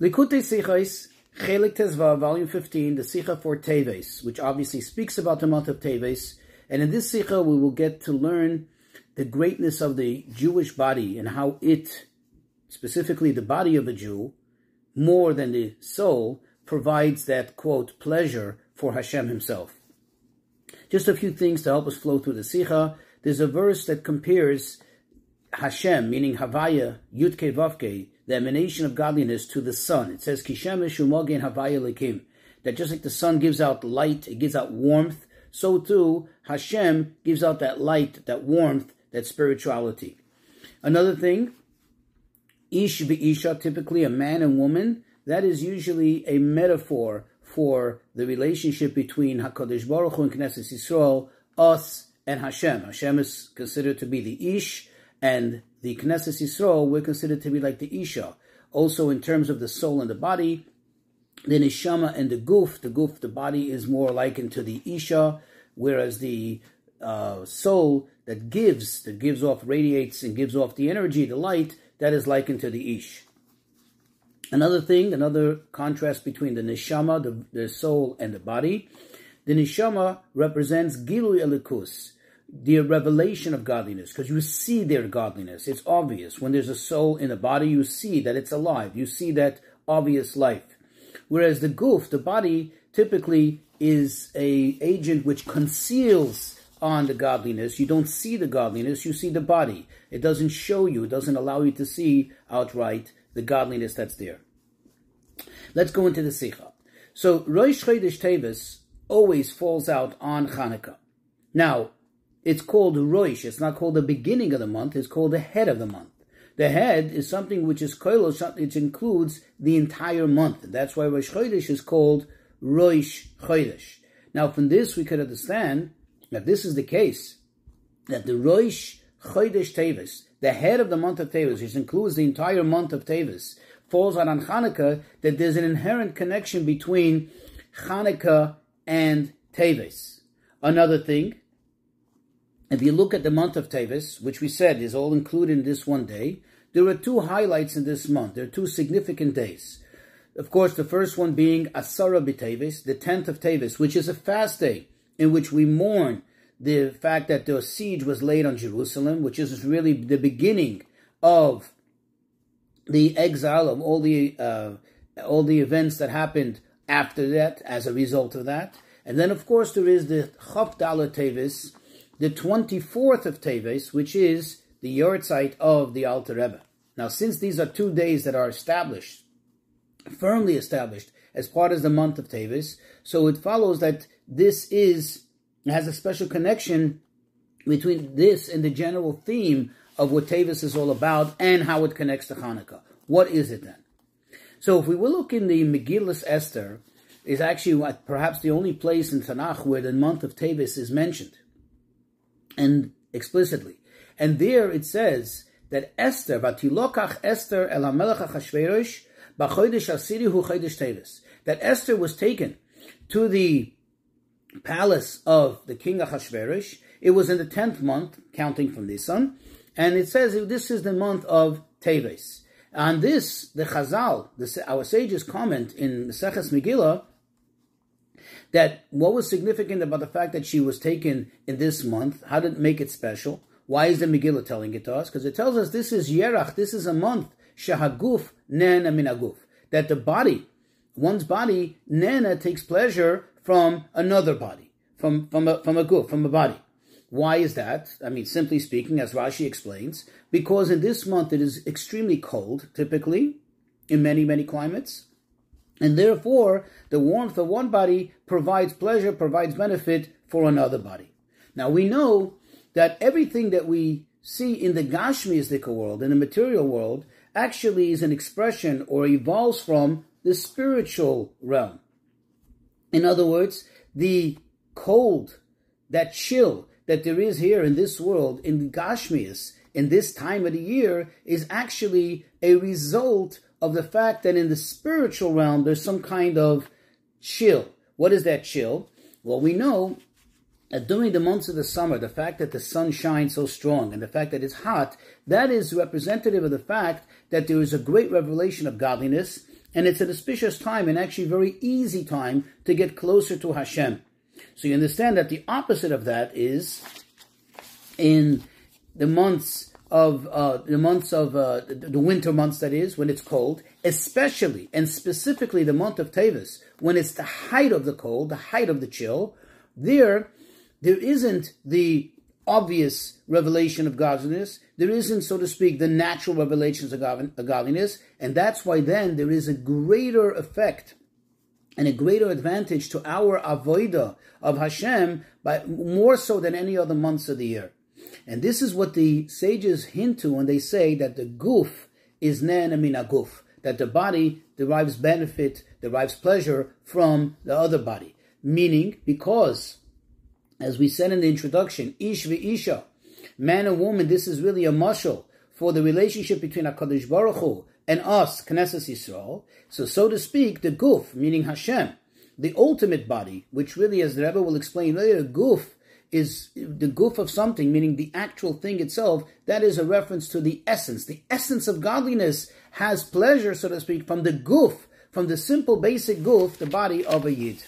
Likutei Sichos, Chelik Tezva, volume 15, the Sicha for Teves, which obviously speaks about the month of Teves. And in this Sicha, we will get to learn the greatness of the Jewish body and how it, specifically the body of a Jew, more than the soul, provides that, quote, pleasure for Hashem himself. Just a few things to help us flow through the Sicha. There's a verse that compares Hashem, meaning Havaya, Yudke Vavke, the emanation of godliness, to the sun. It says, Kishemesh Umogen Havaya Lekim. That just like the sun gives out light, it gives out warmth, so too Hashem gives out that light, that warmth, that spirituality. Another thing, Ish be Isha, typically a man and woman, that is usually a metaphor for the relationship between HaKadosh Baruch Hu and Knesset Yisrael, us and Hashem. Hashem is considered to be the Ish, and the Knesset Yisrael we're considered to be like the Isha. Also, in terms of the soul and the body, the Neshama and the Guf, the Guf, the body is more likened to the Isha, whereas the uh, soul that gives, that gives off, radiates and gives off the energy, the light, that is likened to the Ish. Another thing, another contrast between the neshama, the, the soul, and the body. The neshama represents gilui Elokus, the revelation of godliness, because you see their godliness. It's obvious. When there's a soul in a body, you see that it's alive. You see that obvious life. Whereas the guf, the body, typically is a agent which conceals on the godliness. You don't see the godliness, you see the body. It doesn't show you, it doesn't allow you to see outright the godliness that's there. Let's go into the Sicha. So Rosh Chodesh Tevis always falls out on Hanukkah. Now, it's called Rosh. It's not called the beginning of the month. It's called the head of the month. The head is something which is koilos, which includes the entire month. That's why Rosh Chodesh is called Rosh Chodesh. Now, from this we could understand that this is the case, that the Rosh Chodesh Tevis, the head of the month of Tevis, which includes the entire month of Tevis, falls out on Hanukkah, that there's an inherent connection between Hanukkah and Tevis. Another thing, if you look at the month of Tevis, which we said is all included in this one day, there are two highlights in this month. There are two significant days. Of course, the first one being Asara B'Tevis, the 10th of Tevis, which is a fast day in which we mourn the fact that the siege was laid on Jerusalem, which is really the beginning of the exile of all the uh, all the events that happened after that as a result of that. And then, of course, there is the Chavdala Tevis, the 24th of Teves, which is the yahrzeit of the Alter Rebbe. Now, since these are two days that are established, firmly established as part of the month of Teves, so it follows that this is has a special connection between this and the general theme of what Teves is all about and how it connects to Hanukkah. What is it then? So, if we will look in the Megillah Esther, is actually uh, perhaps the only place in Tanakh where the month of Teves is mentioned and explicitly. And there it says that Esther, Vatilokach Esther el HaMelech HaChashverosh, B'chodesh Asiri hu Chodesh Teves. That Esther was taken to the palace of the king Achashverosh. It was in the tenth month, counting from Nisan, and it says this is the month of Teves. On this, the Chazal, the, our sages comment in the Seches Megillah that what was significant about the fact that she was taken in this month, how did it make it special? Why is the Megillah telling it to us? Because it tells us this is Yerach, this is a month, Shahaguf Nena Minaguf, that the body, one's body, Nena takes pleasure from another body, from, from, a, from a guf, from a body. Why is that? I mean, simply speaking, as Rashi explains, because in this month it is extremely cold, typically, in many, many climates. And therefore, the warmth of one body provides pleasure, provides benefit for another body. Now we know that everything that we see in the Gashmiistic world, in the material world, actually is an expression or evolves from the spiritual realm. In other words, the cold, that chill that there is here in this world, in Gashmias, in this time of the year, is actually a result of the fact that in the spiritual realm there's some kind of chill. What is that chill? Well, we know that during the months of the summer, the fact that the sun shines so strong and the fact that it's hot, that is representative of the fact that there is a great revelation of godliness and it's an auspicious time and actually very easy time to get closer to Hashem. So you understand that the opposite of that is in the months of uh, the months of uh, the winter months that is when it's cold, especially and specifically the month of Tavis when it's the height of the cold, the height of the chill. There, there isn't the obvious revelation of godliness. There isn't, so to speak, the natural revelations of godliness, and that's why then there is a greater effect and a greater advantage to our avoida of Hashem, by more so than any other months of the year. And this is what the sages hint to when they say that the guf is nen amina guf, that the body derives benefit, derives pleasure from the other body. Meaning, because as we said in the introduction, ish isha, man and woman, this is really a mushal for the relationship between HaKadosh Baruch Hu and us, Knesset Yisrael. So, so to speak, the guf, meaning Hashem, the ultimate body, which really, as the Rebbe will explain later, guf is the guf of something, meaning the actual thing itself, that is a reference to the essence. The essence of godliness has pleasure, so to speak, from the guf, from the simple basic guf, the body of a yid.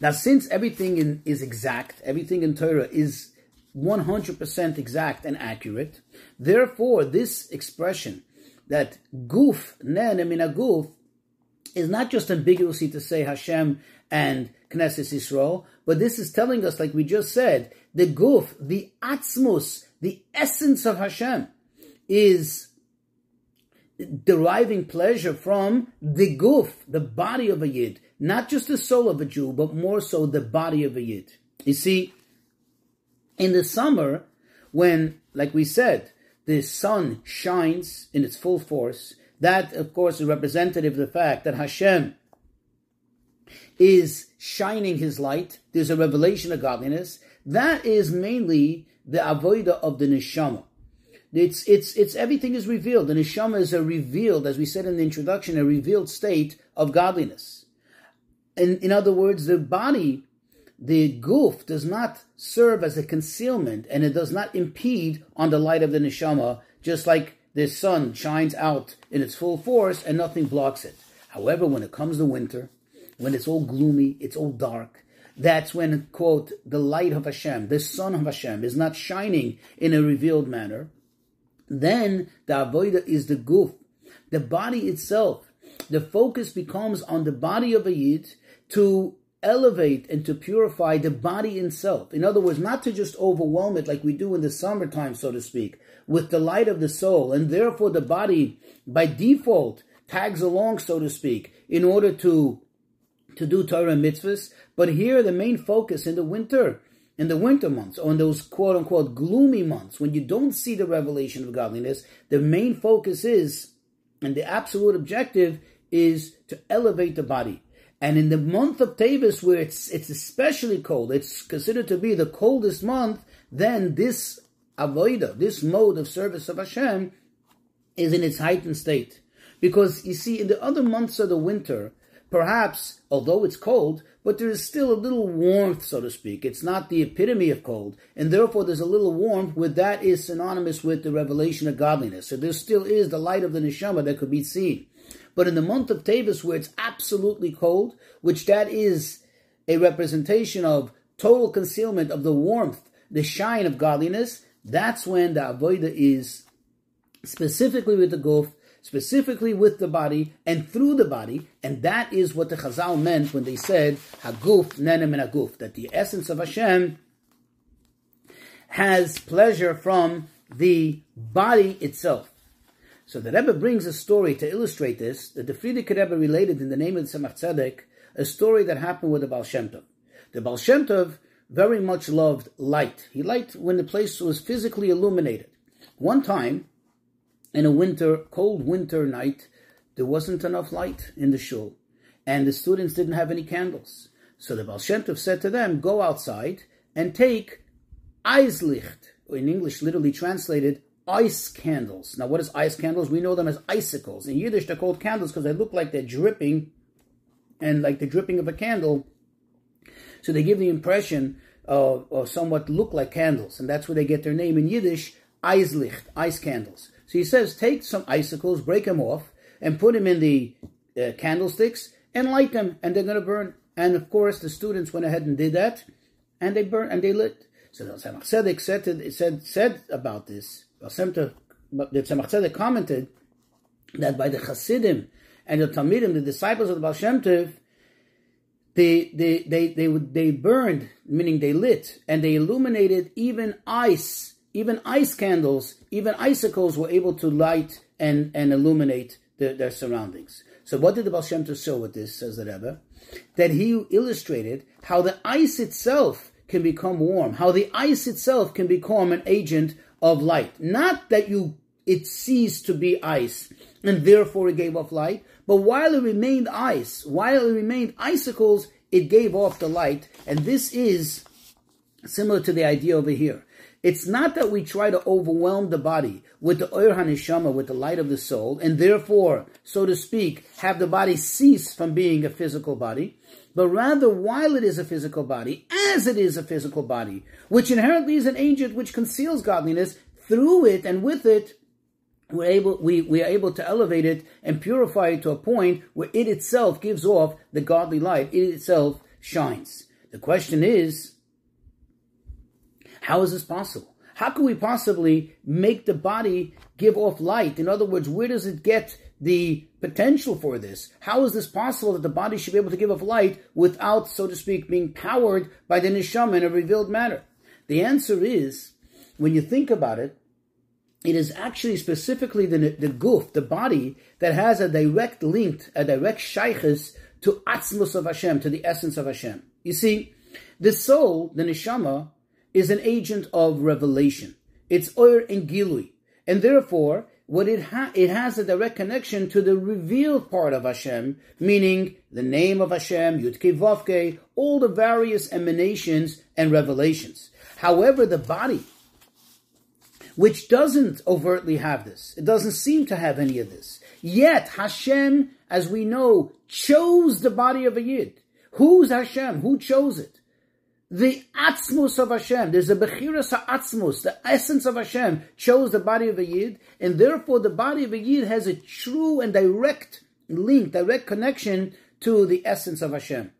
Now, since everything in, is exact, everything in Torah is 100% exact and accurate, therefore, this expression that guf, nen, emina guf, is not just ambiguously to say Hashem and Knesset Yisrael, but this is telling us, like we just said, the guf, the atzmus, the essence of Hashem, is deriving pleasure from the guf, the body of a yid, not just the soul of a Jew, but more so the body of a Yid. You see, in the summer, when, like we said, the sun shines in its full force, that, of course, is representative of the fact that Hashem is shining his light. There's a revelation of godliness. That is mainly the avoida of the neshama. It's, it's, it's, everything is revealed. The neshama is a revealed, as we said in the introduction, a revealed state of godliness. In, in other words, the body, the guf, does not serve as a concealment and it does not impede on the light of the neshama, just like the sun shines out in its full force and nothing blocks it. However, when it comes to winter, when it's all gloomy, it's all dark, that's when, quote, the light of Hashem, the sun of Hashem, is not shining in a revealed manner. Then the avoida is the guf, the body itself. The focus becomes on the body of a yid to elevate and to purify the body itself. In other words, not to just overwhelm it like we do in the summertime, so to speak, with the light of the soul, and therefore the body by default tags along, so to speak, in order to to do Torah mitzvahs. But here, the main focus in the winter, in the winter months, or in those quote unquote gloomy months, when you don't see the revelation of godliness, the main focus is, and the absolute objective is to elevate the body and in the month of Tavis, where it's it's especially cold, it's considered to be the coldest month. Then this avoida, this mode of service of Hashem, is in its heightened state. Because you see, in the other months of the winter, perhaps although it's cold, but there is still a little warmth, so to speak. It's not the epitome of cold, and therefore there's a little warmth. Where that is synonymous with the revelation of godliness. So there still is the light of the neshama that could be seen. But in the month of Tavis, where it's absolutely cold, which that is a representation of total concealment of the warmth, the shine of godliness, that's when the avoida is specifically with the guf, specifically with the body and through the body, and that is what the Chazal meant when they said haguf nenem and haguf, that the essence of Hashem has pleasure from the body itself. So the Rebbe brings a story to illustrate this that the Frierdiker Rebbe related in the name of the Tzemach Tzedek, a story that happened with the Baal Shem Tov. The Baal Shem Tov very much loved light. He liked when the place was physically illuminated. One time, in a winter, cold winter night, there wasn't enough light in the shul, and the students didn't have any candles. So the Baal Shem Tov said to them, go outside and take Eislicht, in English literally translated, ice candles. Now, what is ice candles? We know them as icicles. In Yiddish, they're called candles because they look like they're dripping and like the dripping of a candle. So they give the impression of somewhat look like candles. And that's where they get their name in Yiddish, Eislicht, ice candles. So he says, take some icicles, break them off, and put them in the uh, candlesticks and light them, and they're going to burn. And of course, the students went ahead and did that, and they burned and they lit. So the Tzemach Tzedek said, said, said about this. The Tzemach Tzedek commented that by the Hasidim and the Talmidim, the disciples of the Baal Shem they, they, they, they, they burned, meaning they lit, and they illuminated even ice, even ice candles, even icicles were able to light and, and illuminate the, their surroundings. So what did the Baal Shem Tov show with this, says the Rebbe? That he illustrated how the ice itself can become warm, how the ice itself can become an agent of light. Not that you it ceased to be ice and therefore it gave off light, but while it remained ice, while it remained icicles, it gave off the light. And this is similar to the idea over here. It's not that we try to overwhelm the body with the Oyer HaNeshama, with the light of the soul, and therefore, so to speak, have the body cease from being a physical body, but rather, while it is a physical body, as it is a physical body, which inherently is an agent which conceals godliness, through it and with it, we're able, we, we are able to elevate it and purify it to a point where it itself gives off the godly light. It itself shines. The question is, how is this possible? How can we possibly make the body give off light? In other words, where does it get the potential for this? How is this possible that the body should be able to give off light without, so to speak, being powered by the neshama in a revealed manner? The answer is, when you think about it, it is actually specifically the, the guf, the body, that has a direct link, a direct shaykhis to atzmus of Hashem, to the essence of Hashem. You see, the soul, the neshama, is an agent of revelation. It's oir and gilui. And therefore, what it, ha- it has a direct connection to the revealed part of Hashem, meaning the name of Hashem, Yudke Vavke, all the various emanations and revelations. However, the body, which doesn't overtly have this. It doesn't seem to have any of this. Yet Hashem, as we know, chose the body of a Yid. Who's Hashem? Who chose it? The Atzmus of Hashem. There's a Bechiras Atzmus. The essence of Hashem chose the body of a Yid, and therefore the body of a Yid has a true and direct link, direct connection to the essence of Hashem.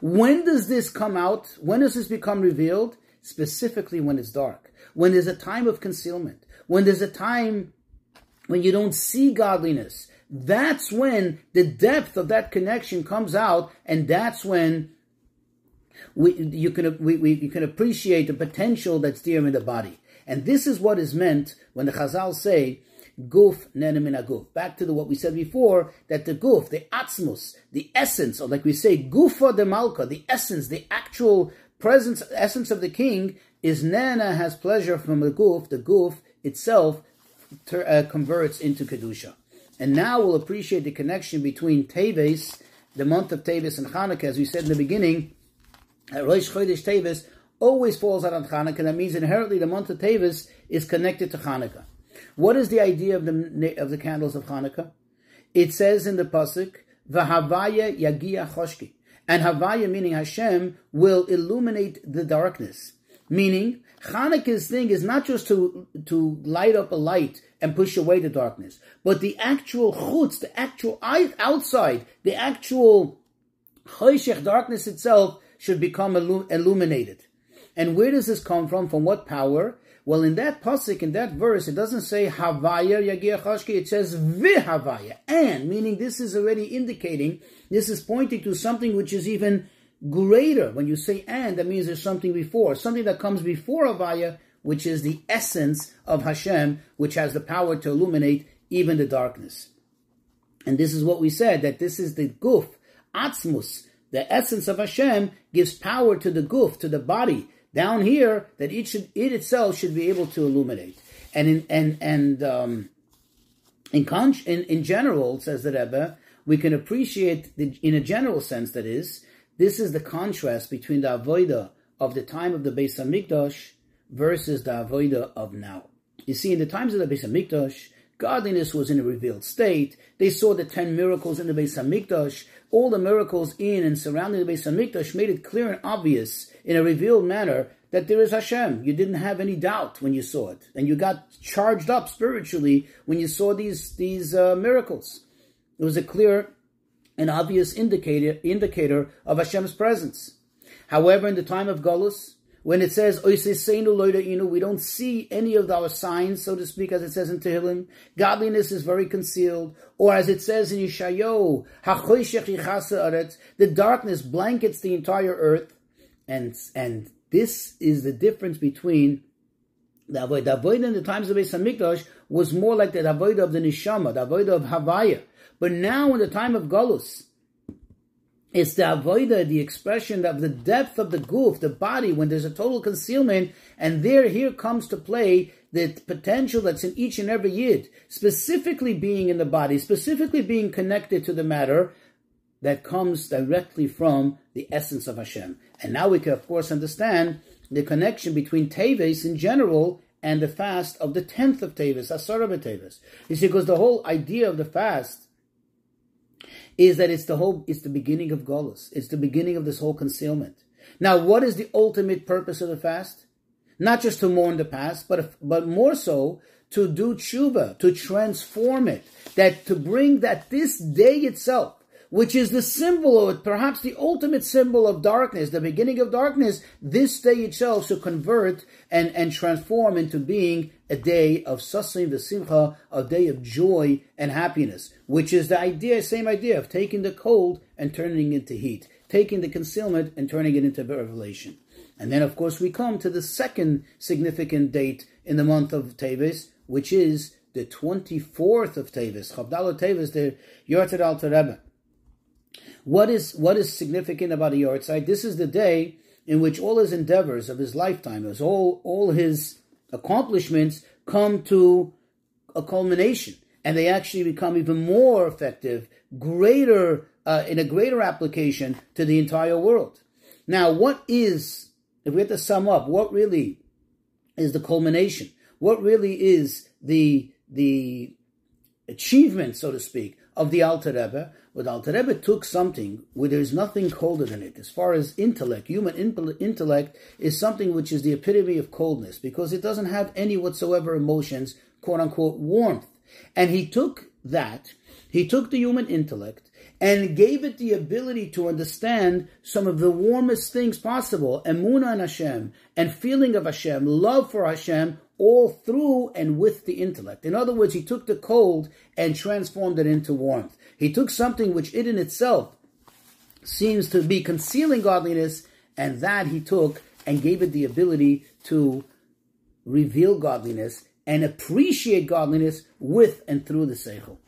When does this come out? When does this become revealed? Specifically when it's dark when there's a time of concealment, when there's a time when you don't see godliness, that's when the depth of that connection comes out, and that's when we, you can we, we, you can appreciate the potential that's there in the body. And this is what is meant when the Chazal say, guf nenemina guf. Back to the, what we said before, that the guf, the atzmus, the essence, or like we say, gufa de malka, the essence, the actual presence, essence of the king, is Nana has pleasure from the guf, the guf itself ter, uh, converts into Kedusha. And now we'll appreciate the connection between Teves, the month of Teves, and Hanukkah. As we said in the beginning, Rosh Chodesh Teves always falls out on Hanukkah. That means inherently the month of Teves is connected to Hanukkah. What is the idea of the of the candles of Hanukkah? It says in the pasuk, "V'havaya yagia choshki," and Havaya meaning Hashem will illuminate the darkness. Meaning, Hanukkah's thing is not just to, to light up a light and push away the darkness, but the actual chutz, the actual outside, the actual choshech darkness itself should become illuminated. And where does this come from? From what power? Well, in that pasuk, in that verse, it doesn't say Havaya Yagia it says Vihavaya. And, meaning this is already indicating, this is pointing to something which is even greater. When you say and, that means there's something before. Something that comes before Avaya, which is the essence of Hashem, which has the power to illuminate even the darkness. And this is what we said, that this is the guf, atzmus, the essence of Hashem gives power to the guf, to the body, down here, that it should, it itself should be able to illuminate. And in, and, and, um, in, con- in, in general, says the Rebbe, we can appreciate the, in a general sense, that is, this is the contrast between the avoida of the time of the Beis Hamikdash versus the avoida of now. You see, in the times of the Beis Hamikdash, godliness was in a revealed state. They saw the ten miracles in the Beis Hamikdash. All the miracles in and surrounding the Beis Hamikdash made it clear and obvious in a revealed manner that there is Hashem. You didn't have any doubt when you saw it, and you got charged up spiritually when you saw these these uh, miracles. It was a clear and obvious indicator indicator of Hashem's presence. However, in the time of Galus, when it says we don't see any of our signs, so to speak, as it says in Tehillim. Godliness is very concealed, or as it says in Yeshayo, the darkness blankets the entire earth, and and this is the difference between the avoid. The avoid in the times of Beis Hamikdash was more like the avoid of the neshama, the avoid of Havaya. But now, in the time of Galus, it's the avoida, the expression of the depth of the guf, the body, when there's a total concealment, and there, here comes to play the potential that's in each and every yid, specifically being in the body, specifically being connected to the matter that comes directly from the essence of Hashem. And now we can, of course, understand the connection between Teves in general and the fast of the 10th of Teves, Asara Teves. You see, because the whole idea of the fast is that it's the whole, it's the beginning of Golos. It's the beginning of this whole concealment. Now, what is the ultimate purpose of the fast? Not just to mourn the past, but, but more so to do tshuva, to transform it, that to bring that this day itself, which is the symbol of perhaps the ultimate symbol of darkness, the beginning of darkness, this day itself should convert and, and transform into being a day of sason v'simcha, a day of joy and happiness, which is the idea, same idea of taking the cold and turning it into heat, taking the concealment and turning it into revelation. And then, of course, we come to the second significant date in the month of Teves, which is the 24th of Teves, Chavdalo Teves, the Yortzeit Alter Rebbe. What is what is significant about a yahrzeit? This is the day in which all his endeavors of his lifetime, as all all his accomplishments, come to a culmination, and they actually become even more effective, greater uh, in a greater application to the entire world. Now, what is if we have to sum up? What really is the culmination? What really is the the achievement, so to speak, of the Alter Rebbe, but Alter Rebbe took something where there is nothing colder than it. As far as intellect, human intellect is something which is the epitome of coldness because it doesn't have any whatsoever emotions, quote unquote, warmth. And he took that, he took the human intellect and gave it the ability to understand some of the warmest things possible, emuna in Hashem, and feeling of Hashem, love for Hashem, all through and with the intellect. In other words, he took the cold and transformed it into warmth. He took something which it in itself seems to be concealing godliness, and that he took and gave it the ability to reveal godliness and appreciate godliness with and through the seichel.